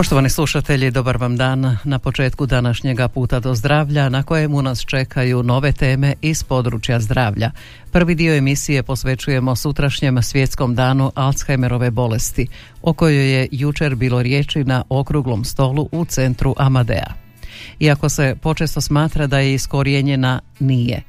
Poštovani slušatelji, dobar vam dan na početku današnjega puta do zdravlja na kojemu nas čekaju nove teme iz područja zdravlja. Prvi dio emisije posvećujemo sutrašnjem svjetskom danu Alzheimerove bolesti, o kojoj je jučer bilo riječi na okruglom stolu u centru Amadea. Iako se počesto smatra da je iskorijenjena, nije.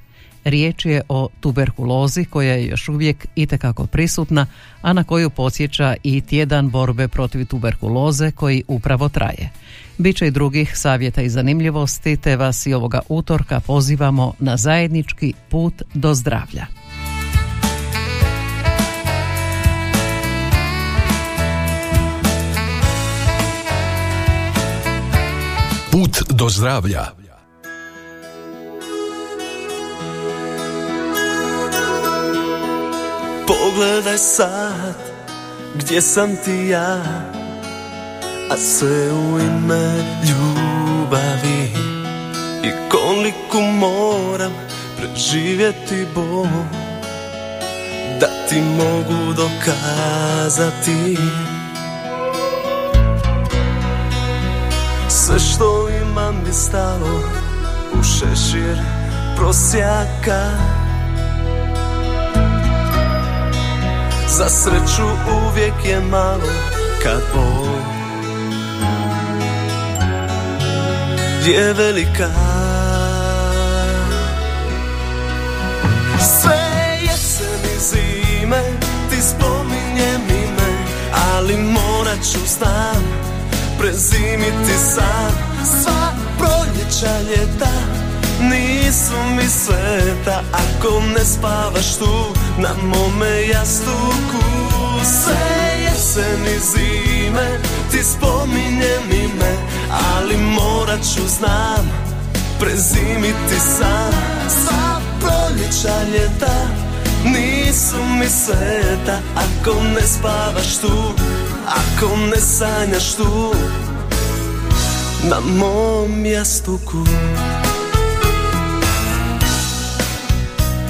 Riječ je o tuberkulozi koja je još uvijek itekako prisutna, a na koju podsjeća i tjedan borbe protiv tuberkuloze koji upravo traje. Biće i drugih savjeta i zanimljivosti, te vas i ovoga utorka pozivamo na zajednički put do zdravlja. Put do zdravlja Pogledaj sad gdje sam ti ja A sve u ime ljubavi. I koliko moram preživjeti bol Da ti mogu dokazati. Sve što imam bi stalo u šešir prosjaka Za sreću uvijek je malo kad bol. Je velika. Sve jesen i zime ti spominjem ime Ali morat ću znam prezimiti sam. Sva proljeća ljeta nisu mi sveta Ako ne spavaš tu na mome jastuku Sve jesen i zime ti spominjem ime Ali morat ću znam prezimiti sam. Sva proljeća ljeta nisu mi sveta Ako ne spavaš tu, ako ne sanjaš tu. Na mom jastuku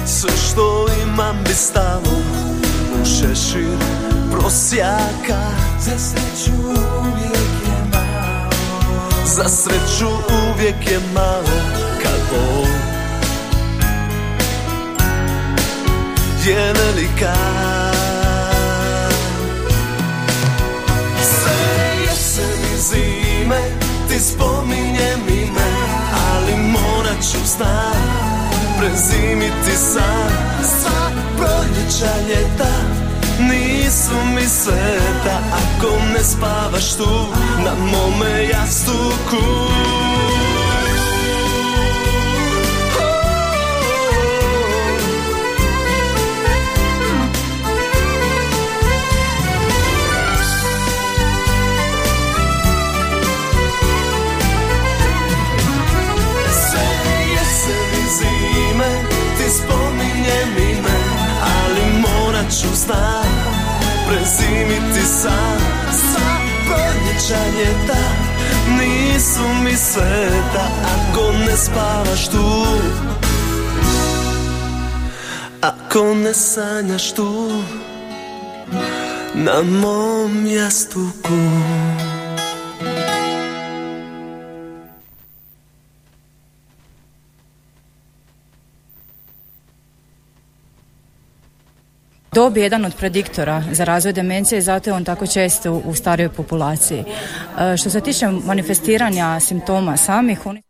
Sve što imam bi stalo u šešir prosjaka. Za sreću uvijek je malo. Za sreću uvijek je malo kad bol je velika Sve jesen i zime ti spominjem ime Ali morat ću znam prezimiti sam Sva proljeća ljeta nisu mi sveta. Ako ne spavaš tu na mome jastuku sam Sva proljeća ljeta nisu mi sveta Ako ne spavaš tu. Ako ne sanjaš tu Na mom jastuku Dob je jedan od prediktora za razvoj demencije i zato je on tako često u starijoj populaciji. E, Što se tiče manifestiranja simptoma samih, oni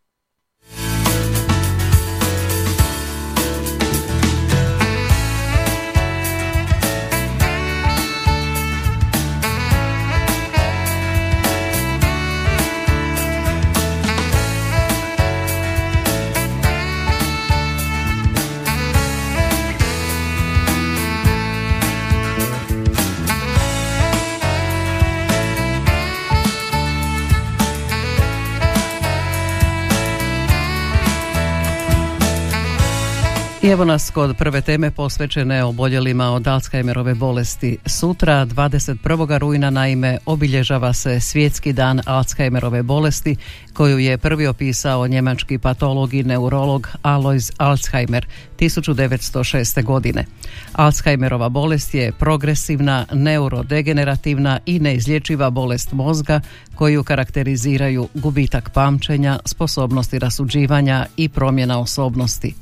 I evo nas kod prve teme posvećene oboljelima od Alzheimerove bolesti. Sutra, 21. rujna, naime, obilježava se svjetski dan Alzheimerove bolesti, koju je prvi opisao njemački patolog i neurolog Alois Alzheimer 1906. godine. Alzheimerova bolest je progresivna, neurodegenerativna i neizlječiva bolest mozga koju karakteriziraju gubitak pamćenja, sposobnosti rasuđivanja i promjena osobnosti.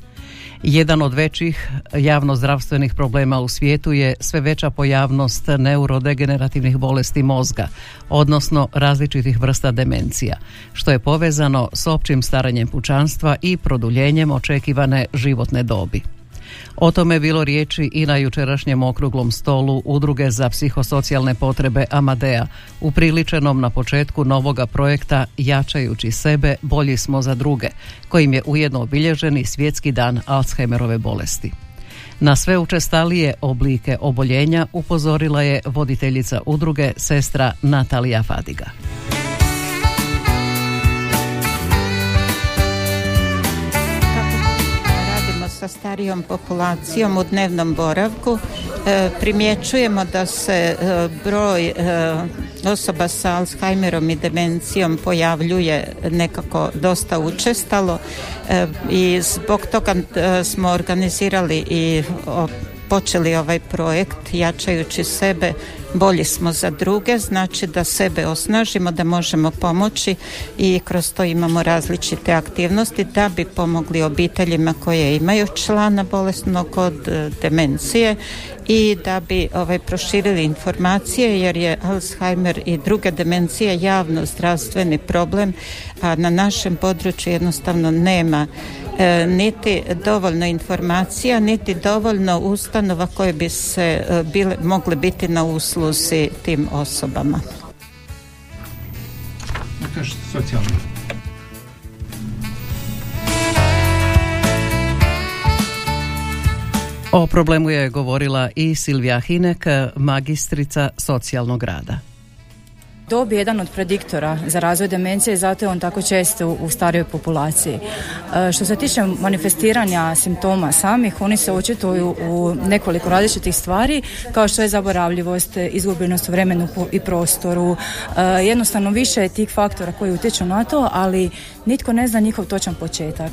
Jedan od većih javnozdravstvenih problema u svijetu je sve veća pojavnost neurodegenerativnih bolesti mozga, odnosno različitih vrsta demencija, što je povezano s općim staranjem pučanstva i produljenjem očekivane životne dobi. O tome bilo riječi i na jučerašnjem okruglom stolu Udruge za psihosocijalne potrebe Amadea, upriličenom na početku novoga projekta Jačajući sebe, bolji smo za druge, kojim je ujedno obilježeni svjetski dan Alzheimerove bolesti. Na sve učestalije oblike oboljenja upozorila je voditeljica udruge sestra Natalija Fadiga. Sa starijom populacijom u dnevnom boravku. E, primjećujemo da se e, broj e, osoba sa Alzheimerom i demencijom pojavljuje nekako dosta učestalo i zbog toga smo organizirali i počeli ovaj projekt jačajući sebe bolji smo za druge, znači da sebe osnažimo, da možemo pomoći i kroz to imamo različite aktivnosti da bi pomogli obiteljima koje imaju člana bolesnog od e, demencije i da bi ovaj, proširili informacije jer je Alzheimer i druge demencije javno zdravstveni problem, a na našem području jednostavno nema niti dovoljno informacija, niti dovoljno ustanova koje bi se e, bile, mogle biti na usluzi tim osobama. O problemu je govorila i Silvija Hinek, magistrica socijalnog rada. Dob je jedan od prediktora za razvoj demencije i zato je on tako često u starijoj populaciji. E, što se tiče manifestiranja simptoma samih, oni se očituju u nekoliko različitih stvari, kao što je zaboravljivost, izgubljenost u vremenu i prostoru. E, jednostavno više je tih faktora koji utječu na to, ali nitko ne zna njihov točan početak.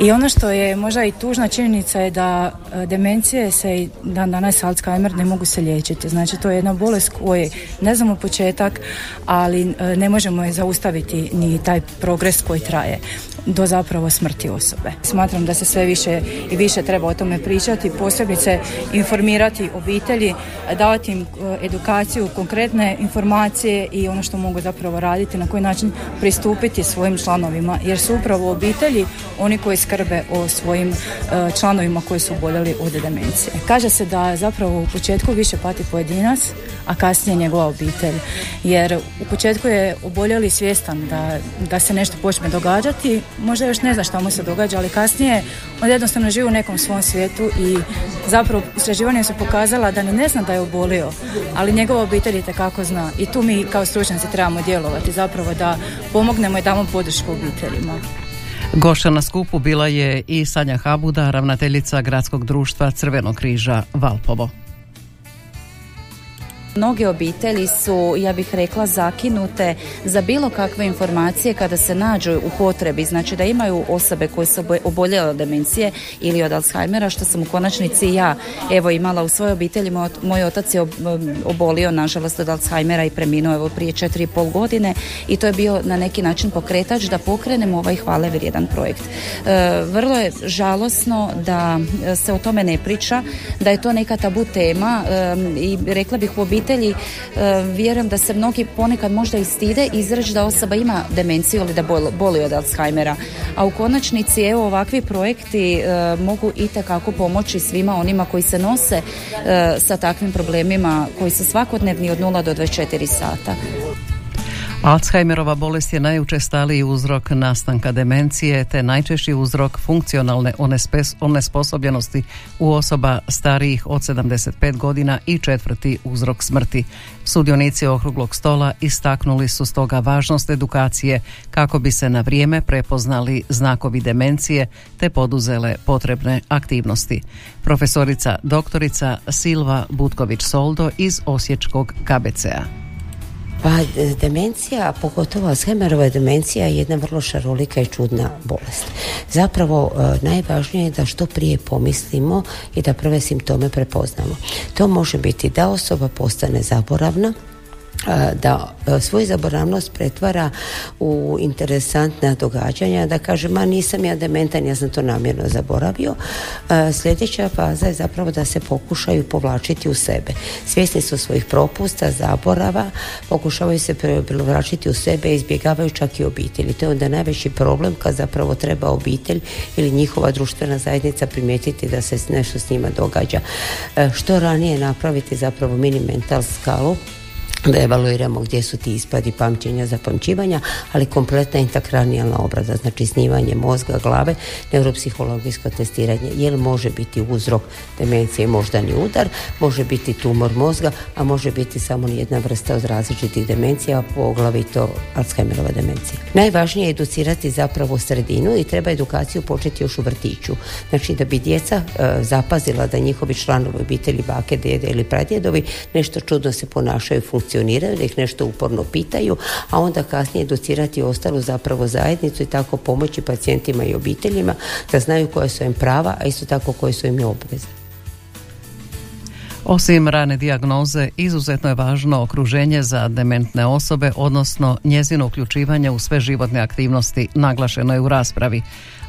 I ono što je možda i tužna činjenica je da e, demencije se i dan danas Alzheimer ne mogu se liječiti. Znači to je jedna bolest koje ne znamo početak, ali e, ne možemo je zaustaviti ni taj progres koji traje do zapravo smrti osobe. Smatram da se sve više i više treba o tome pričati, posebice informirati obitelji, davati im e, edukaciju, konkretne informacije i ono što mogu zapravo raditi, na koji način pristupiti svojim članovima, jer su upravo obitelji oni koji skrbe o svojim e, članovima koji su oboljeli od demencije. Kaže se da zapravo u početku više pati pojedinac, a kasnije njegova obitelj. Jer u početku je oboljeli svjestan da, da se nešto počne događati, možda još ne zna šta mu se događa, ali kasnije on jednostavno živi u nekom svom svijetu i zapravo istraživanje su pokazala da ne zna da je obolio, ali njegova obitelj je kako zna i tu mi kao stručnjaci trebamo djelovati zapravo da pomognemo i damo podršku obiteljima. Goša na skupu bila je i Sanja Habuda, ravnateljica gradskog društva Crvenog križa Valpovo. Mnoge obitelji su, ja bih rekla, zakinute za bilo kakve informacije kada se nađu u potrebi, znači da imaju osobe koje su oboljele od demencije ili od Alzheimera, što sam u konačnici ja evo imala u svojoj obitelji. Moj, otac je obolio, nažalost, od Alzheimera i preminuo evo prije četiri i pol godine i to je bio na neki način pokretač da pokrenemo ovaj hvale vrijedan projekt. E, vrlo je žalosno da se o tome ne priča, da je to neka tabu tema e, i rekla bih u obitelji obitelji e, vjerujem da se mnogi ponekad možda i stide izreći da osoba ima demenciju ili da boli od Alzheimera. A u konačnici evo ovakvi projekti e, mogu i kako pomoći svima onima koji se nose e, sa takvim problemima koji su svakodnevni od 0 do 24 sata. Alzheimerova bolest je najučestaliji uzrok nastanka demencije te najčešći uzrok funkcionalne onesposobljenosti u osoba starijih od 75 godina i četvrti uzrok smrti. Sudionici okruglog stola istaknuli su stoga važnost edukacije kako bi se na vrijeme prepoznali znakovi demencije te poduzele potrebne aktivnosti. Profesorica doktorica Silva Butković-Soldo iz Osječkog KBC-a. Pa demencija, pogotovo Alzheimerova demencija je jedna vrlo šarolika i čudna bolest. Zapravo e, najvažnije je da što prije pomislimo i da prve simptome prepoznamo. To može biti da osoba postane zaboravna, da svoju zaboravnost pretvara u interesantna događanja, da kaže ma nisam ja dementan, ja sam to namjerno zaboravio. Sljedeća faza je zapravo da se pokušaju povlačiti u sebe. Svjesni su svojih propusta, zaborava, pokušavaju se povlačiti u sebe, izbjegavaju čak i obitelji. To je onda najveći problem kad zapravo treba obitelj ili njihova društvena zajednica primijetiti da se nešto s njima događa. Što ranije napraviti zapravo mini mental skalu da evaluiramo gdje su ti ispadi pamćenja zapamćivanja, ali kompletna intakranijalna obrada, znači snimanje mozga, glave, neuropsihologijsko testiranje, jer može biti uzrok demencije moždani udar, može biti tumor mozga, a može biti samo jedna vrsta od različitih demencija, poglavito Alzheimerova demencija. Najvažnije je educirati zapravo sredinu i treba edukaciju početi još u vrtiću. Znači da bi djeca e, zapazila da njihovi članovi obitelji, bake, dede ili pradjedovi nešto čudno se ponašaju, funkcioniraju funkcioniraju, da ih nešto uporno pitaju, a onda kasnije educirati ostalu zapravo zajednicu i tako pomoći pacijentima i obiteljima da znaju koje su im prava, a isto tako koje su im obveze. Osim rane dijagnoze, izuzetno je važno okruženje za dementne osobe, odnosno njezino uključivanje u sve životne aktivnosti, naglašeno je u raspravi.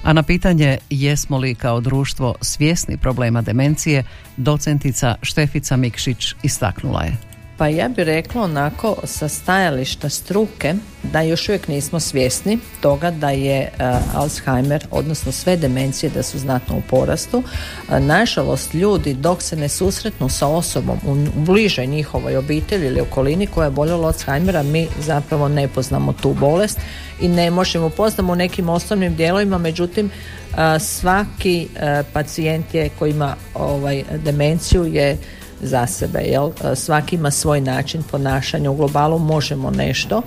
A na pitanje jesmo li kao društvo svjesni problema demencije, docentica Štefica Mikšić istaknula je. Pa ja bih rekla onako sa stajališta struke da još uvijek nismo svjesni toga da je uh, Alzheimer, odnosno sve demencije da su znatno u porastu. Uh, nažalost, ljudi dok se ne susretnu sa osobom u, bližoj njihovoj obitelji ili okolini koja je boljela Alzheimera, mi zapravo ne poznamo tu bolest i ne možemo poznamo u nekim osnovnim dijelovima, međutim uh, svaki pacijent je koji ima ovaj, demenciju je za sebe. Jel? E, svaki ima svoj način ponašanja. U globalu možemo nešto,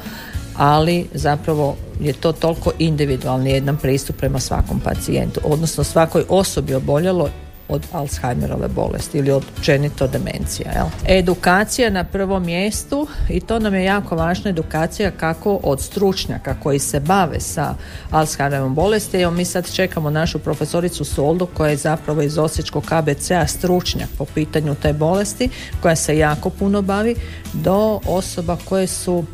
ali zapravo je to toliko individualni jedan pristup prema svakom pacijentu, odnosno svakoj osobi oboljelo od Alzheimerove bolesti ili općenito demencija. Jel? Edukacija na prvom mjestu i to nam je jako važna edukacija kako od stručnjaka koji se bave sa Alzheimerovom bolesti. Evo mi sad čekamo našu profesoricu Soldu koja je zapravo iz Osječkog KBC-a stručnjak po pitanju te bolesti koja se jako puno bavi do osoba koje su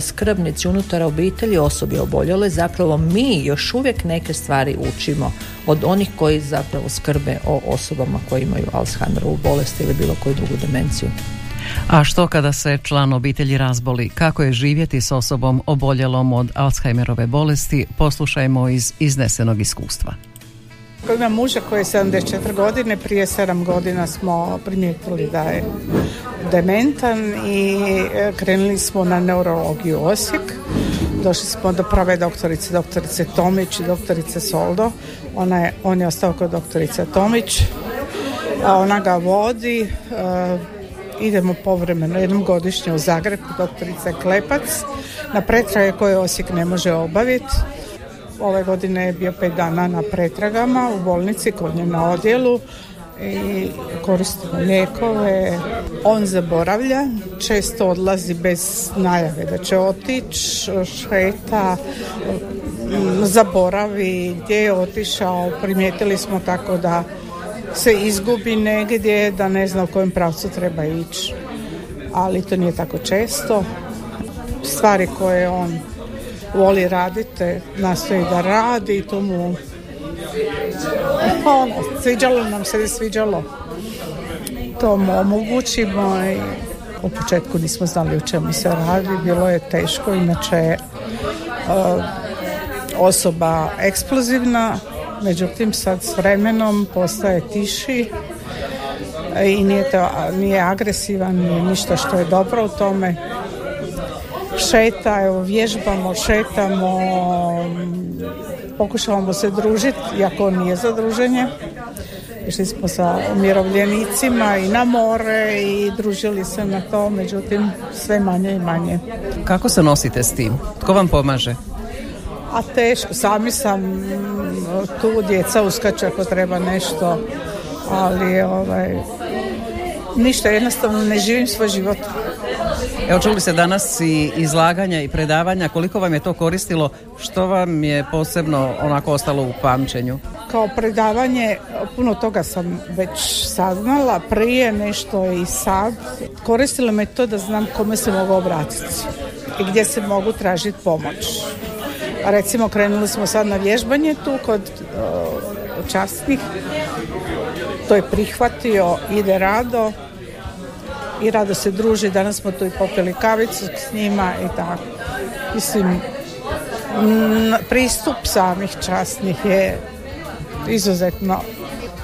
skrbnici unutar obitelji osobi oboljele, zapravo mi još uvijek neke stvari učimo od onih koji zapravo skrbe o osobama koji imaju Alzheimerovu bolest ili bilo koju drugu demenciju. A što kada se član obitelji razboli? Kako je živjeti s osobom oboljelom od Alzheimerove bolesti? Poslušajmo iz iznesenog iskustva. Imam muža koji je 74 godine, prije 7 godina smo primijetili da je dementan i e, krenuli smo na neurologiju Osijek. Došli smo do prave doktorice, doktorice Tomić i doktorice Soldo. Ona je, on je ostao kod doktorice Tomić. A ona ga vodi. E, idemo povremeno jednom godišnje u Zagreb, doktorica Klepac, na pretrage koje Osijek ne može obaviti Ove godine je bio pet dana na pretragama u bolnici kod nje na odjelu i koristimo lijekove. On zaboravlja, često odlazi bez najave da će otići, šeta, zaboravi gdje je otišao, primijetili smo tako da se izgubi negdje, da ne zna u kojem pravcu treba ići. Ali to nije tako često. Stvari koje on voli raditi, nastoji da radi i to mu ono, sviđalo nam se sviđalo. To mu omogućimo i u početku nismo znali o čemu se radi, bilo je teško, inače je osoba eksplozivna, međutim sad s vremenom postaje tiši i nije, to, nije agresivan, nije ništa što je dobro u tome šeta, evo vježbamo, šetamo, pokušavamo se družiti, iako nije za druženje. Išli smo sa umirovljenicima i na more i družili se na to, međutim sve manje i manje. Kako se nosite s tim? Tko vam pomaže? A teško, sami sam tu, djeca uskače ako treba nešto, ali ovaj, ništa, jednostavno ne živim svoj život. Evo čuli se danas i izlaganja i predavanja, koliko vam je to koristilo, što vam je posebno onako ostalo u pamćenju? Kao predavanje, puno toga sam već saznala, prije nešto i sad. Koristilo me to da znam kome se mogu obratiti i gdje se mogu tražiti pomoć. Recimo krenuli smo sad na vježbanje tu kod uh, častnih, to je prihvatio, ide rado, i rado se druži. Danas smo tu i popili kavicu s njima i tako. Mislim, pristup samih časnih je izuzetno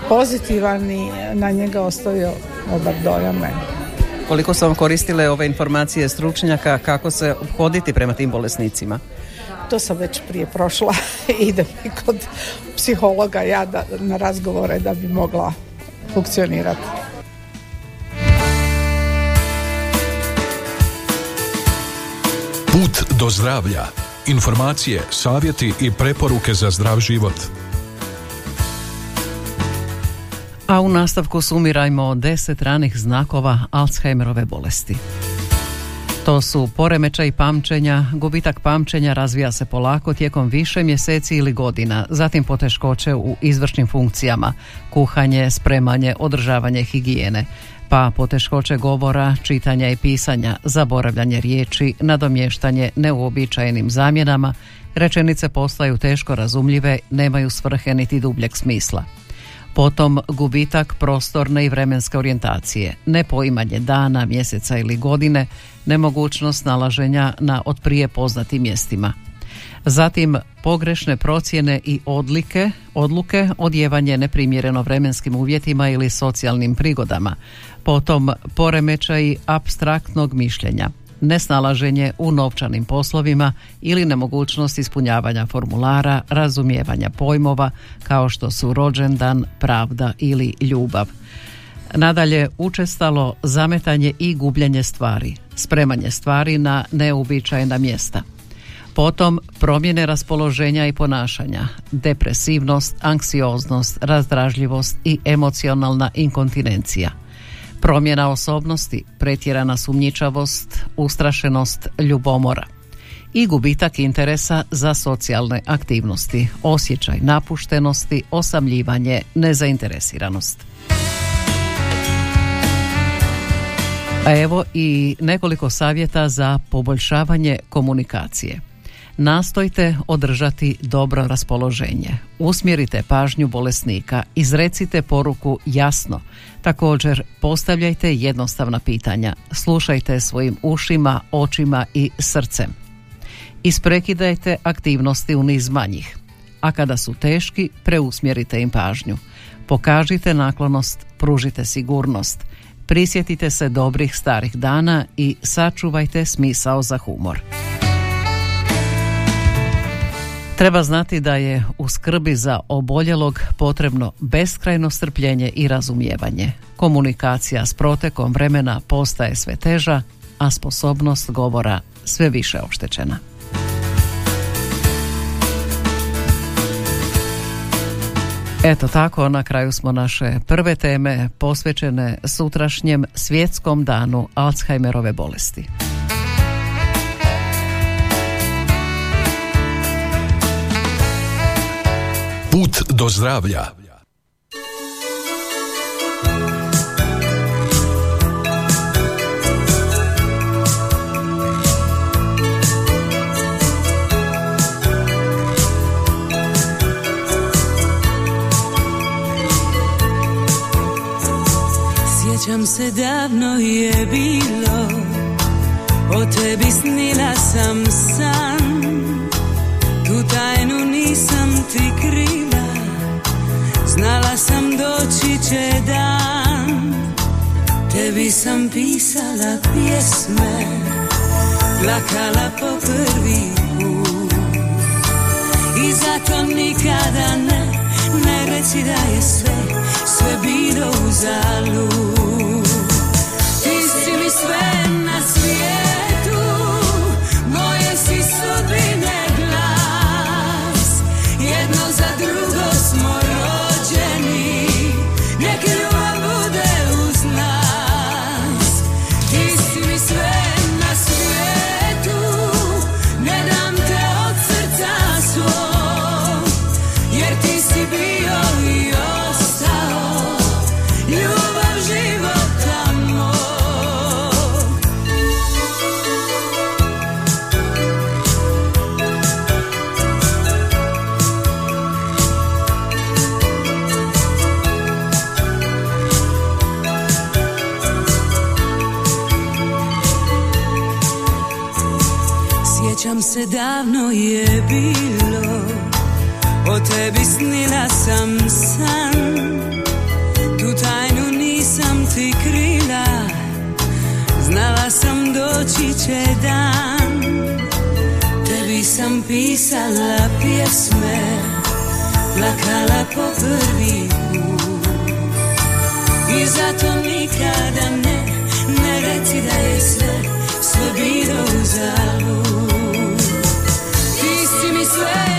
pozitivan i na njega ostavio dobar dojam Koliko su vam koristile ove informacije stručnjaka kako se obhoditi prema tim bolesnicima? To sam već prije prošla. Idem i kod psihologa ja da, na razgovore da bi mogla funkcionirati. Put do zdravlja. Informacije, savjeti i preporuke za zdrav život. A u nastavku sumirajmo deset ranih znakova Alzheimerove bolesti. To su poremećaj pamćenja, gubitak pamćenja razvija se polako tijekom više mjeseci ili godina, zatim poteškoće u izvršnim funkcijama, kuhanje, spremanje, održavanje higijene, pa poteškoće govora, čitanja i pisanja, zaboravljanje riječi, nadomještanje neuobičajenim zamjenama, rečenice postaju teško razumljive, nemaju svrhe niti dubljeg smisla. Potom gubitak prostorne i vremenske orijentacije, nepoimanje dana, mjeseca ili godine, nemogućnost nalaženja na otprije poznatim mjestima. Zatim pogrešne procjene i odlike, odluke, odjevanje neprimjereno vremenskim uvjetima ili socijalnim prigodama, potom poremećaj abstraktnog mišljenja, nesnalaženje u novčanim poslovima ili nemogućnost ispunjavanja formulara, razumijevanja pojmova kao što su rođendan, pravda ili ljubav. Nadalje, učestalo zametanje i gubljenje stvari, spremanje stvari na neuobičajena mjesta. Potom promjene raspoloženja i ponašanja, depresivnost, anksioznost, razdražljivost i emocionalna inkontinencija – promjena osobnosti, pretjerana sumnjičavost, ustrašenost, ljubomora i gubitak interesa za socijalne aktivnosti, osjećaj napuštenosti, osamljivanje, nezainteresiranost. A evo i nekoliko savjeta za poboljšavanje komunikacije. Nastojte održati dobro raspoloženje. Usmjerite pažnju bolesnika, izrecite poruku jasno. Također, postavljajte jednostavna pitanja. Slušajte svojim ušima, očima i srcem. Isprekidajte aktivnosti u niz manjih. A kada su teški, preusmjerite im pažnju. Pokažite naklonost, pružite sigurnost. Prisjetite se dobrih starih dana i sačuvajte smisao za humor. Treba znati da je u skrbi za oboljelog potrebno beskrajno strpljenje i razumijevanje. Komunikacija s protekom vremena postaje sve teža, a sposobnost govora sve više oštećena. Eto tako, na kraju smo naše prve teme posvećene sutrašnjem svjetskom danu Alzheimerove bolesti. Put do zdravlja. Sjećam se davno je bilo O tebi snila sam san Tu tajnu nisam ti krila Znala sam doći će dan Tebi sam pisala pjesme plakala po prvi put. I zato nikada ne, ne reci da je sve, sve bilo u zalud. Ti si mi sve davno je bilo O tebi snila sam san Tu tajnu nisam ti krila Znala sam doći će dan. Tebi sam pisala pjesme Plakala po prvi put. I zato nikada ne Ne reci da je sve Sve bilo u zalud Ti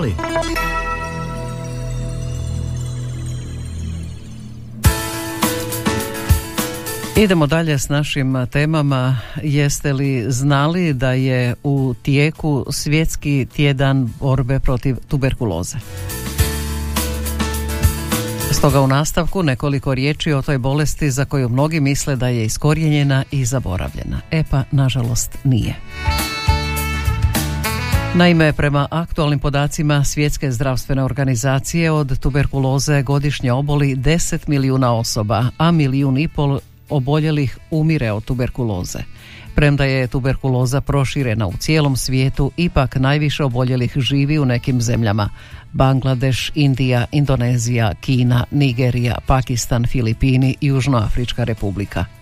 znali? Idemo dalje s našim temama. Jeste li znali da je u tijeku svjetski tjedan borbe protiv tuberkuloze? Stoga u nastavku nekoliko riječi o toj bolesti za koju mnogi misle da je iskorijenjena i zaboravljena. E pa, nažalost, nije. Naime, prema aktualnim podacima Svjetske zdravstvene organizacije od tuberkuloze godišnje oboli 10 milijuna osoba, a milijun i pol oboljelih umire od tuberkuloze. Premda je tuberkuloza proširena u cijelom svijetu, ipak najviše oboljelih živi u nekim zemljama. Bangladeš, Indija, Indonezija, Kina, Nigerija, Pakistan, Filipini Južnoafrička republika.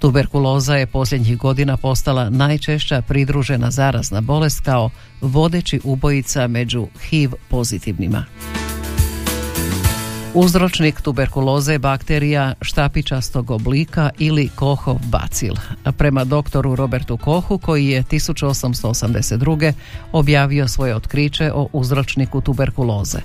Tuberkuloza je posljednjih godina postala najčešća pridružena zarazna bolest kao vodeći ubojica među HIV pozitivnima. Uzročnik tuberkuloze je bakterija štapičastog oblika ili Kohov bacil. Prema doktoru Robertu Kohu koji je 1882. objavio svoje otkriće o uzročniku tuberkuloze.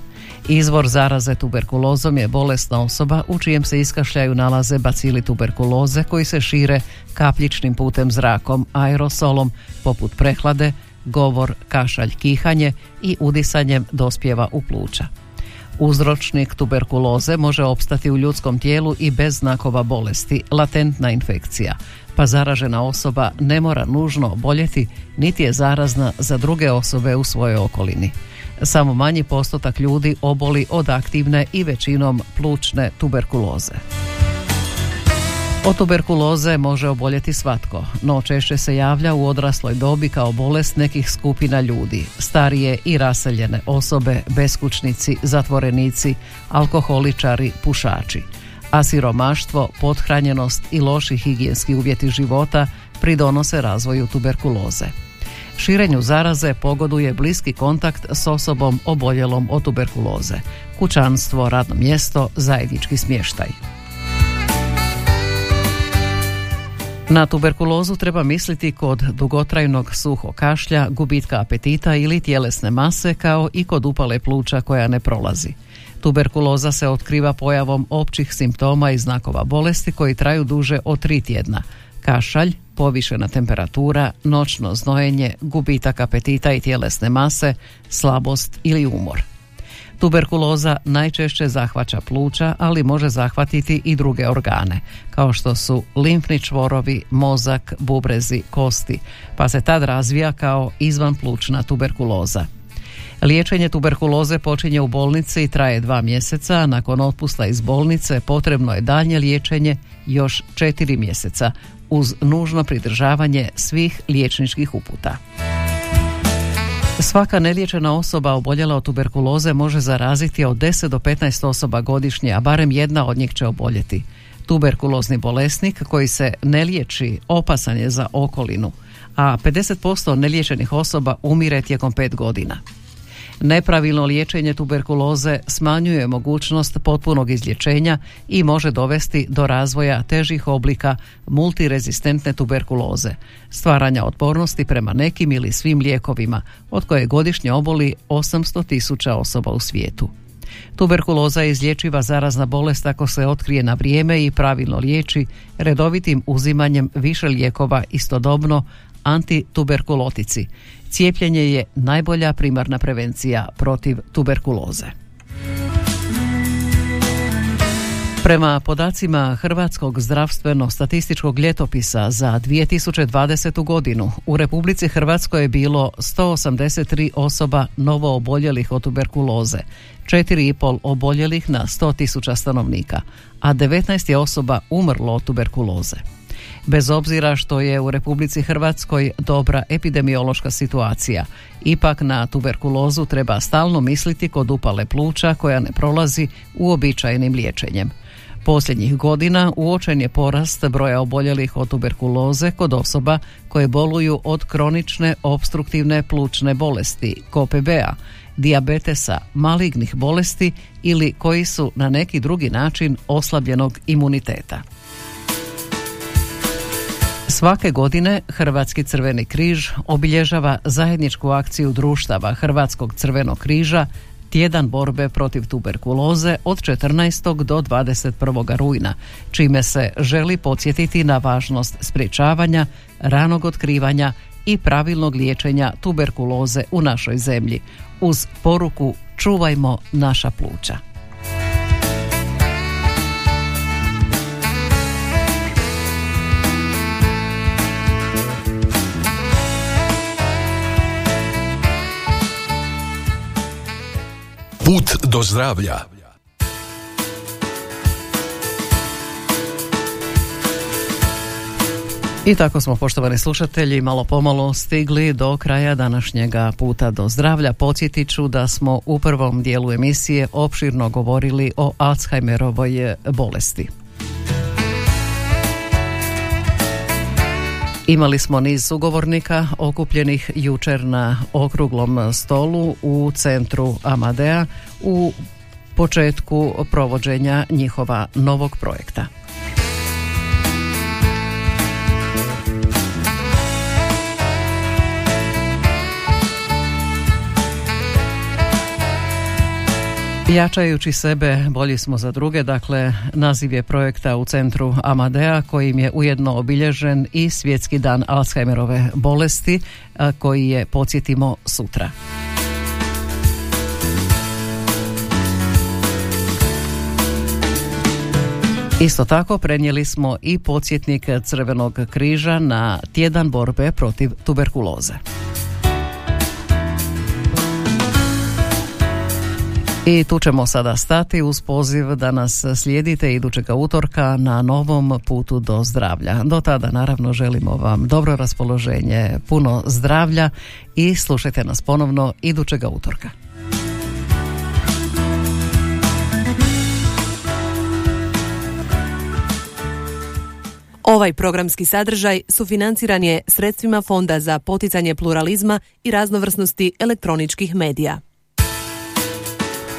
Izvor zaraze tuberkulozom je bolesna osoba u čijem se iskašljaju nalaze bacili tuberkuloze koji se šire kapljičnim putem zrakom, aerosolom poput prehlade, govor, kašalj, kihanje i udisanjem dospjeva u pluća. Uzročnik tuberkuloze može opstati u ljudskom tijelu i bez znakova bolesti, latentna infekcija, pa zaražena osoba ne mora nužno oboljeti, niti je zarazna za druge osobe u svojoj okolini. Samo manji postotak ljudi oboli od aktivne i većinom plućne tuberkuloze. Od tuberkuloze može oboljeti svatko, no češće se javlja u odrasloj dobi kao bolest nekih skupina ljudi, starije i raseljene osobe, beskućnici, zatvorenici, alkoholičari, pušači. A siromaštvo, pothranjenost i loši higijenski uvjeti života pridonose razvoju tuberkuloze. Širenju zaraze pogoduje bliski kontakt s osobom oboljelom od tuberkuloze, kućanstvo, radno mjesto, zajednički smještaj. Na tuberkulozu treba misliti kod dugotrajnog suho kašlja, gubitka apetita ili tjelesne mase kao i kod upale pluća koja ne prolazi. Tuberkuloza se otkriva pojavom općih simptoma i znakova bolesti koji traju duže od tri tjedna. Kašalj, povišena temperatura, noćno znojenje, gubitak apetita i tjelesne mase, slabost ili umor. Tuberkuloza najčešće zahvaća pluća, ali može zahvatiti i druge organe, kao što su limfni čvorovi, mozak, bubrezi, kosti, pa se tad razvija kao izvanplučna tuberkuloza. Liječenje tuberkuloze počinje u bolnici i traje dva mjeseca, nakon otpusta iz bolnice potrebno je daljnje liječenje još četiri mjeseca, uz nužno pridržavanje svih liječničkih uputa. Svaka neliječena osoba oboljela od tuberkuloze može zaraziti od 10 do 15 osoba godišnje, a barem jedna od njih će oboljeti. Tuberkulozni bolesnik koji se ne liječi opasan je za okolinu, a 50% neliječenih osoba umire tijekom 5 godina. Nepravilno liječenje tuberkuloze smanjuje mogućnost potpunog izlječenja i može dovesti do razvoja težih oblika multirezistentne tuberkuloze, stvaranja otpornosti prema nekim ili svim lijekovima, od koje godišnje oboli 800 tisuća osoba u svijetu. Tuberkuloza je izlječiva zarazna bolest ako se otkrije na vrijeme i pravilno liječi redovitim uzimanjem više lijekova istodobno antituberkulotici. Cijepljenje je najbolja primarna prevencija protiv tuberkuloze. Prema podacima Hrvatskog zdravstveno-statističkog ljetopisa za 2020. godinu u Republici Hrvatskoj je bilo 183 osoba novo oboljelih od tuberkuloze, 4,5 oboljelih na 100 tisuća stanovnika, a 19 je osoba umrlo od tuberkuloze. Bez obzira što je u Republici Hrvatskoj dobra epidemiološka situacija, ipak na tuberkulozu treba stalno misliti kod upale pluća koja ne prolazi uobičajenim liječenjem. Posljednjih godina uočen je porast broja oboljelih od tuberkuloze kod osoba koje boluju od kronične obstruktivne plućne bolesti, KOPB-a, dijabetesa, malignih bolesti ili koji su na neki drugi način oslabljenog imuniteta. Svake godine Hrvatski crveni križ obilježava zajedničku akciju društava Hrvatskog crvenog križa tjedan borbe protiv tuberkuloze od 14. do 21. rujna, čime se želi podsjetiti na važnost sprječavanja, ranog otkrivanja i pravilnog liječenja tuberkuloze u našoj zemlji, uz poruku čuvajmo naša pluća. Put do zdravlja. I tako smo, poštovani slušatelji, malo pomalo stigli do kraja današnjega puta do zdravlja. Podsjetit ću da smo u prvom dijelu emisije opširno govorili o Alzheimerovoj bolesti. Imali smo niz ugovornika okupljenih jučer na okruglom stolu u centru Amadea u početku provođenja njihova novog projekta. Jačajući sebe, bolji smo za druge, dakle naziv je projekta u centru Amadea kojim je ujedno obilježen i svjetski dan Alzheimerove bolesti koji je podsjetimo sutra. Isto tako prenijeli smo i podsjetnik Crvenog križa na tjedan borbe protiv tuberkuloze. I tu ćemo sada stati uz poziv da nas slijedite idućega utorka na novom putu do zdravlja. Do tada naravno želimo vam dobro raspoloženje, puno zdravlja i slušajte nas ponovno idućega utorka. Ovaj programski sadržaj sufinanciran je sredstvima Fonda za poticanje pluralizma i raznovrsnosti elektroničkih medija.